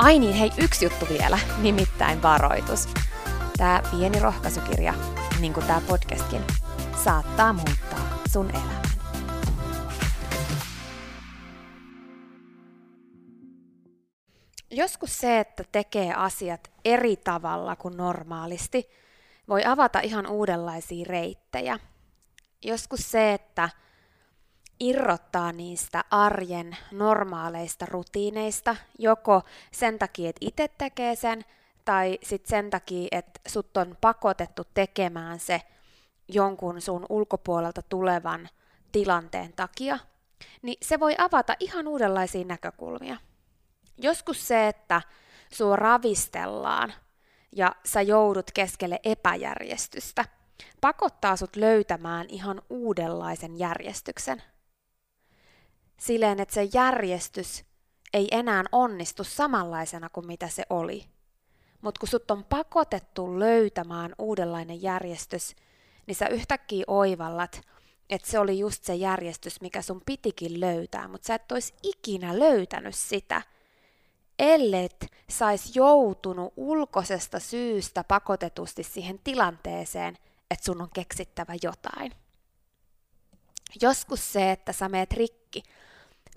Ai niin, hei, yksi juttu vielä, nimittäin varoitus. Tämä pieni rohkaisukirja, niin kuin tämä podcastkin, saattaa muuttaa sun elämän. Joskus se, että tekee asiat eri tavalla kuin normaalisti, voi avata ihan uudenlaisia reittejä. Joskus se, että irrottaa niistä arjen normaaleista rutiineista, joko sen takia, että itse tekee sen, tai sitten sen takia, että sut on pakotettu tekemään se jonkun sun ulkopuolelta tulevan tilanteen takia, niin se voi avata ihan uudenlaisia näkökulmia. Joskus se, että sua ravistellaan ja sä joudut keskelle epäjärjestystä, pakottaa sut löytämään ihan uudenlaisen järjestyksen silleen, että se järjestys ei enää onnistu samanlaisena kuin mitä se oli. Mutta kun sut on pakotettu löytämään uudenlainen järjestys, niin sä yhtäkkiä oivallat, että se oli just se järjestys, mikä sun pitikin löytää, mutta sä et olisi ikinä löytänyt sitä, ellet sais joutunut ulkoisesta syystä pakotetusti siihen tilanteeseen, että sun on keksittävä jotain. Joskus se, että sä meet rikki,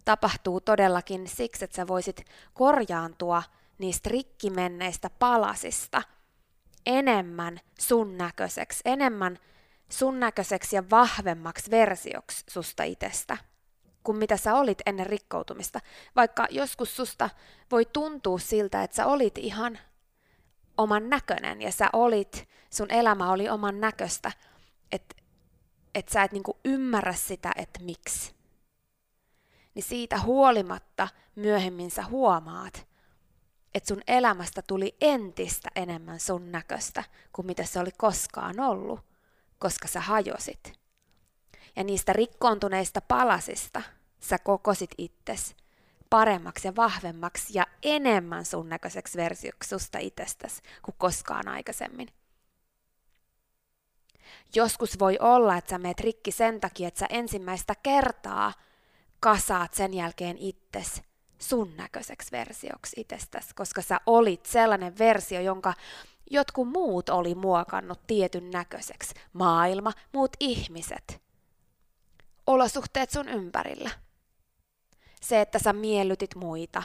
tapahtuu todellakin siksi, että sä voisit korjaantua niistä rikkimenneistä palasista enemmän sun näköiseksi, enemmän sun näköiseksi ja vahvemmaksi versioksi susta itsestä kuin mitä sä olit ennen rikkoutumista. Vaikka joskus susta voi tuntua siltä, että sä olit ihan oman näköinen ja sä olit, sun elämä oli oman näköistä, että et sä et niinku ymmärrä sitä, että miksi niin siitä huolimatta myöhemmin sä huomaat, että sun elämästä tuli entistä enemmän sun näköistä kuin mitä se oli koskaan ollut, koska sä hajosit. Ja niistä rikkoontuneista palasista sä kokosit itses paremmaksi ja vahvemmaksi ja enemmän sun näköiseksi versioksi susta itsestäsi kuin koskaan aikaisemmin. Joskus voi olla, että sä meet rikki sen takia, että sä ensimmäistä kertaa – kasaat sen jälkeen itses sun näköiseksi versioksi itsestäsi, koska sä olit sellainen versio, jonka jotkut muut oli muokannut tietyn näköiseksi. Maailma, muut ihmiset. Olosuhteet sun ympärillä. Se, että sä miellytit muita.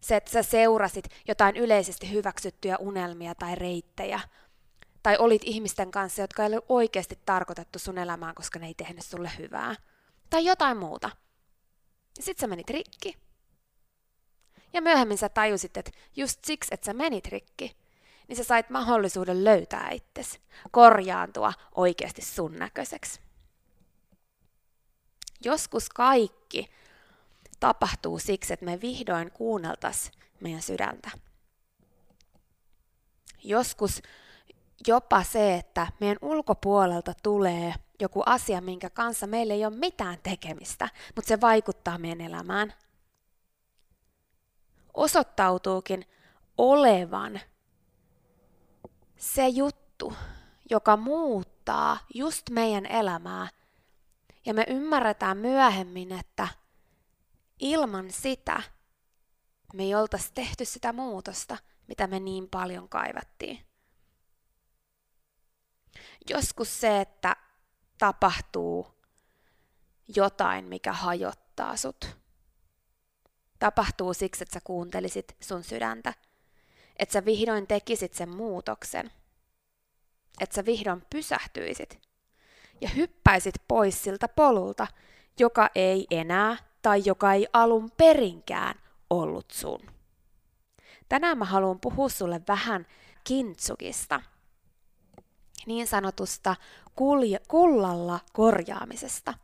Se, että sä seurasit jotain yleisesti hyväksyttyjä unelmia tai reittejä. Tai olit ihmisten kanssa, jotka ei ole oikeasti tarkoitettu sun elämään, koska ne ei tehnyt sulle hyvää Tai jotain muuta. Ja sit sä menit rikki. Ja myöhemmin sä tajusit, että just siksi, että sä menit rikki, niin sä sait mahdollisuuden löytää itsesi, korjaantua oikeasti sun näköiseksi. Joskus kaikki tapahtuu siksi, että me vihdoin kuunneltas meidän sydäntä. Joskus jopa se, että meidän ulkopuolelta tulee joku asia, minkä kanssa meillä ei ole mitään tekemistä, mutta se vaikuttaa meidän elämään. Osoittautuukin olevan se juttu, joka muuttaa just meidän elämää. Ja me ymmärretään myöhemmin, että ilman sitä me ei oltaisi tehty sitä muutosta, mitä me niin paljon kaivattiin. Joskus se, että tapahtuu jotain, mikä hajottaa sut. Tapahtuu siksi, että sä kuuntelisit sun sydäntä. Että sä vihdoin tekisit sen muutoksen. Että sä vihdoin pysähtyisit. Ja hyppäisit pois siltä polulta, joka ei enää tai joka ei alun perinkään ollut sun. Tänään mä haluan puhua sulle vähän kintsukista, niin sanotusta kullalla korjaamisesta,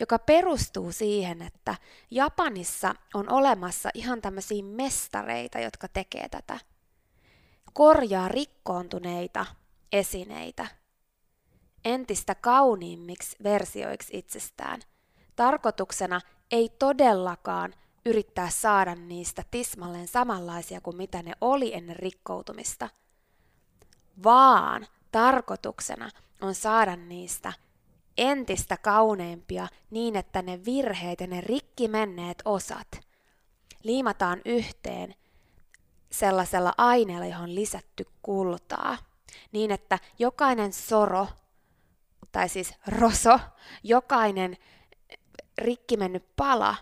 joka perustuu siihen, että Japanissa on olemassa ihan tämmöisiä mestareita, jotka tekee tätä. Korjaa rikkoontuneita esineitä entistä kauniimmiksi versioiksi itsestään. Tarkoituksena ei todellakaan yrittää saada niistä tismalleen samanlaisia kuin mitä ne oli ennen rikkoutumista, vaan tarkoituksena on saada niistä entistä kauneimpia niin, että ne virheet ja ne rikki menneet osat liimataan yhteen sellaisella aineella, johon lisätty kultaa, niin että jokainen soro, tai siis roso, jokainen rikki mennyt pala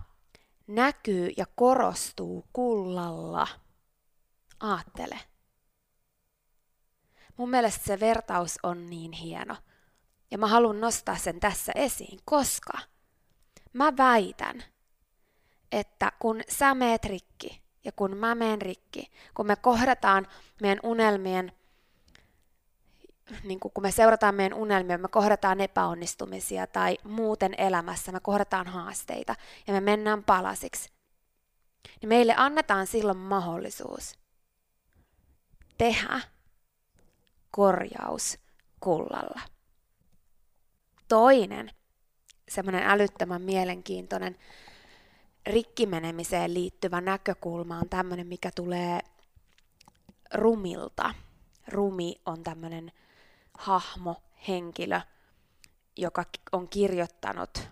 näkyy ja korostuu kullalla. Aattele. Mun mielestä se vertaus on niin hieno. Ja mä haluan nostaa sen tässä esiin, koska mä väitän, että kun sä meet rikki ja kun mä meen rikki, kun me kohdataan meidän unelmien, niin kun me seurataan meidän unelmia, me kohdataan epäonnistumisia tai muuten elämässä, me kohdataan haasteita ja me mennään palasiksi, niin meille annetaan silloin mahdollisuus tehdä korjaus kullalla. Toinen semmoinen älyttömän mielenkiintoinen rikkimenemiseen liittyvä näkökulma on tämmöinen, mikä tulee rumilta. Rumi on tämmöinen hahmo, henkilö, joka on kirjoittanut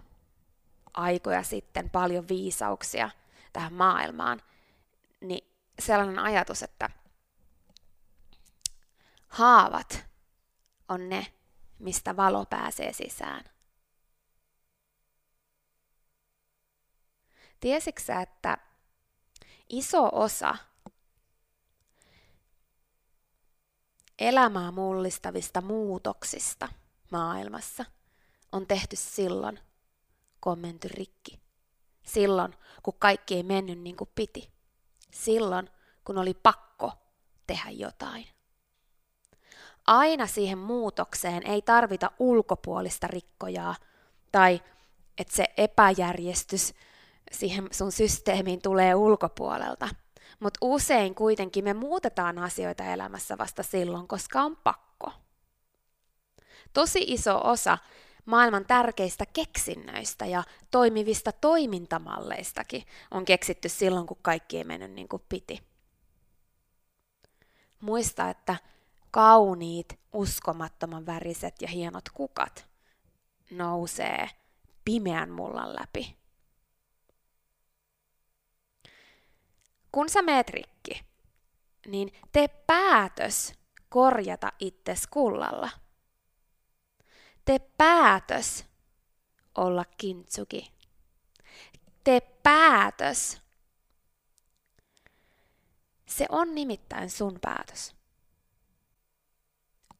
aikoja sitten paljon viisauksia tähän maailmaan, niin sellainen ajatus, että Haavat on ne, mistä valo pääsee sisään. Tiesitkö että iso osa elämää mullistavista muutoksista maailmassa on tehty silloin, kun on menty rikki. Silloin, kun kaikki ei mennyt niin kuin piti. Silloin, kun oli pakko tehdä jotain aina siihen muutokseen ei tarvita ulkopuolista rikkojaa tai että se epäjärjestys siihen sun systeemiin tulee ulkopuolelta. Mutta usein kuitenkin me muutetaan asioita elämässä vasta silloin, koska on pakko. Tosi iso osa maailman tärkeistä keksinnöistä ja toimivista toimintamalleistakin on keksitty silloin, kun kaikki ei mennyt niin kuin piti. Muista, että kauniit, uskomattoman väriset ja hienot kukat nousee pimeän mullan läpi. Kun sä meet rikki, niin tee päätös korjata itses kullalla. Tee päätös olla kintsuki. Tee päätös. Se on nimittäin sun päätös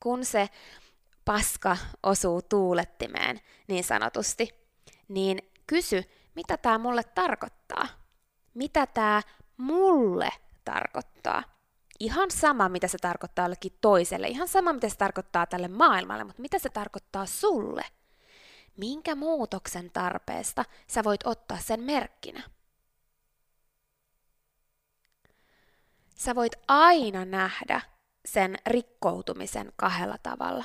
kun se paska osuu tuulettimeen niin sanotusti, niin Kysy, mitä tämä mulle tarkoittaa. Mitä tämä mulle tarkoittaa. Ihan sama, mitä se tarkoittaa jollekin toiselle, ihan sama, mitä se tarkoittaa tälle maailmalle, mutta mitä se tarkoittaa sulle. Minkä muutoksen tarpeesta sä voit ottaa sen merkkinä? Sä voit aina nähdä sen rikkoutumisen kahdella tavalla.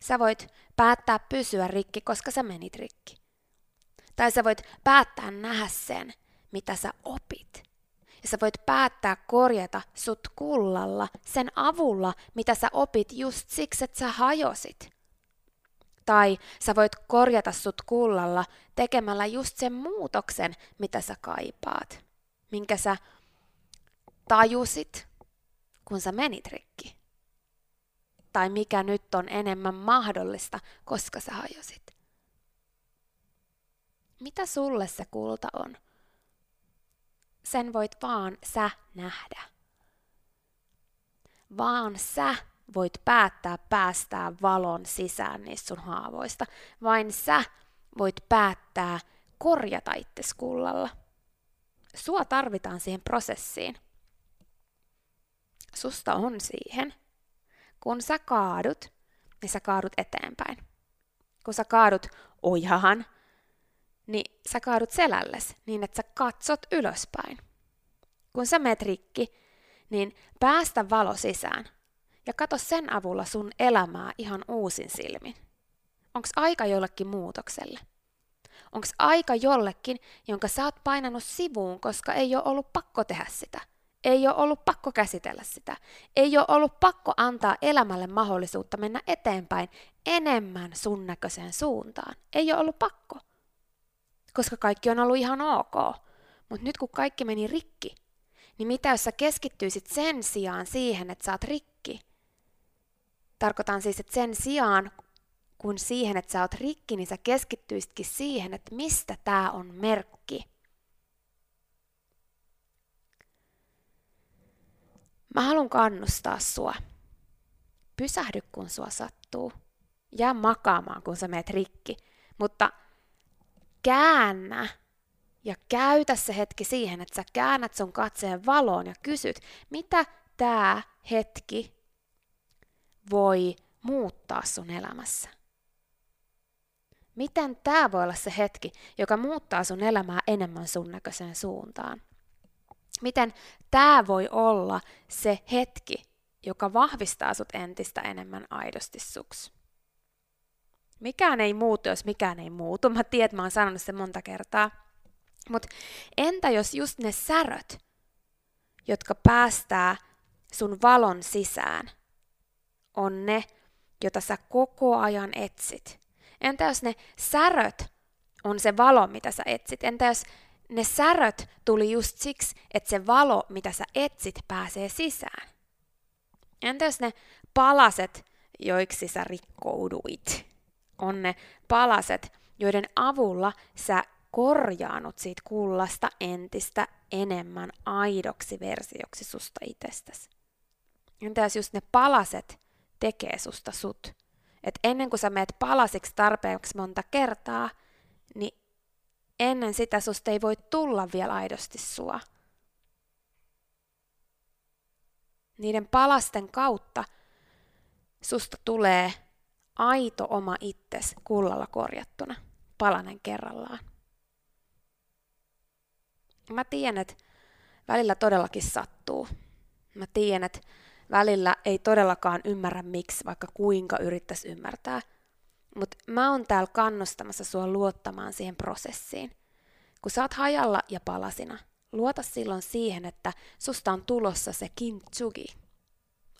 Sä voit päättää pysyä rikki, koska sä menit rikki. Tai sä voit päättää nähdä sen, mitä sä opit. Ja sä voit päättää korjata sut kullalla sen avulla, mitä sä opit just siksi, että sä hajosit. Tai sä voit korjata sut kullalla tekemällä just sen muutoksen, mitä sä kaipaat, minkä sä tajusit, kun sä menit rikki. Tai mikä nyt on enemmän mahdollista, koska sä hajosit. Mitä sulle se kulta on? Sen voit vaan sä nähdä. Vaan sä voit päättää päästää valon sisään niistä sun haavoista. Vain sä voit päättää korjata itses kullalla. Sua tarvitaan siihen prosessiin. Susta on siihen. Kun sä kaadut, niin sä kaadut eteenpäin. Kun sä kaadut ojahan, niin sä kaadut selälles niin, että sä katsot ylöspäin. Kun sä meet rikki, niin päästä valo sisään ja kato sen avulla sun elämää ihan uusin silmin. Onks aika jollekin muutokselle? Onks aika jollekin, jonka sä oot painanut sivuun, koska ei ole ollut pakko tehdä sitä? Ei ole ollut pakko käsitellä sitä. Ei ole ollut pakko antaa elämälle mahdollisuutta mennä eteenpäin enemmän sun näköiseen suuntaan. Ei ole ollut pakko koska kaikki on ollut ihan ok. Mutta nyt kun kaikki meni rikki, niin mitä jos sä keskittyisit sen sijaan siihen, että sä oot rikki? Tarkoitan siis, että sen sijaan, kun siihen, että sä oot rikki, niin sä keskittyisitkin siihen, että mistä tää on merkki. Mä haluan kannustaa sua. Pysähdy, kun sua sattuu. Jää makaamaan, kun sä meet rikki. Mutta käännä ja käytä se hetki siihen, että sä käännät sun katseen valoon ja kysyt, mitä tämä hetki voi muuttaa sun elämässä. Miten tämä voi olla se hetki, joka muuttaa sun elämää enemmän sun näköiseen suuntaan? Miten tämä voi olla se hetki, joka vahvistaa sut entistä enemmän aidosti suksi? Mikään ei muutu, jos mikään ei muutu. Mä tiedän, että mä oon sanonut sen monta kertaa. Mutta entä jos just ne säröt, jotka päästää sun valon sisään, on ne, jota sä koko ajan etsit? Entä jos ne säröt on se valo, mitä sä etsit? Entä jos ne säröt tuli just siksi, että se valo, mitä sä etsit, pääsee sisään? Entä jos ne palaset, joiksi sä rikkouduit, on ne palaset, joiden avulla sä korjaanut siitä kullasta entistä enemmän aidoksi versioksi susta itsestäsi. Entä jos just ne palaset tekee susta sut? Et ennen kuin sä meet palasiksi tarpeeksi monta kertaa, niin ennen sitä susta ei voi tulla vielä aidosti sua. Niiden palasten kautta susta tulee aito oma itses kullalla korjattuna, palanen kerrallaan. Mä tiedän, että välillä todellakin sattuu. Mä tiedän, että välillä ei todellakaan ymmärrä miksi, vaikka kuinka yrittäisi ymmärtää. Mutta mä oon täällä kannustamassa sua luottamaan siihen prosessiin. Kun sä oot hajalla ja palasina, luota silloin siihen, että susta on tulossa se kintsugi,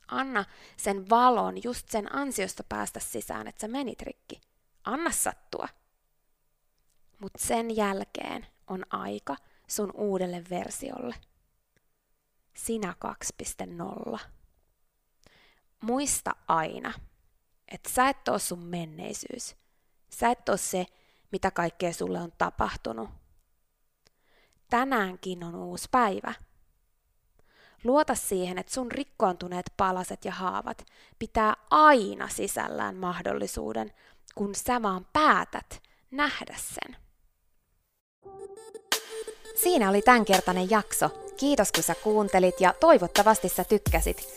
Anna sen valon just sen ansiosta päästä sisään, että sä menit rikki. Anna sattua. Mutta sen jälkeen on aika sun uudelle versiolle. Sinä 2.0. Muista aina, että sä et ole sun menneisyys. Sä et ole se, mitä kaikkea sulle on tapahtunut. Tänäänkin on uusi päivä. Luota siihen, että sun rikkoontuneet palaset ja haavat pitää aina sisällään mahdollisuuden, kun sä vaan päätät nähdä sen. Siinä oli tämänkertainen jakso. Kiitos kun sä kuuntelit ja toivottavasti sä tykkäsit.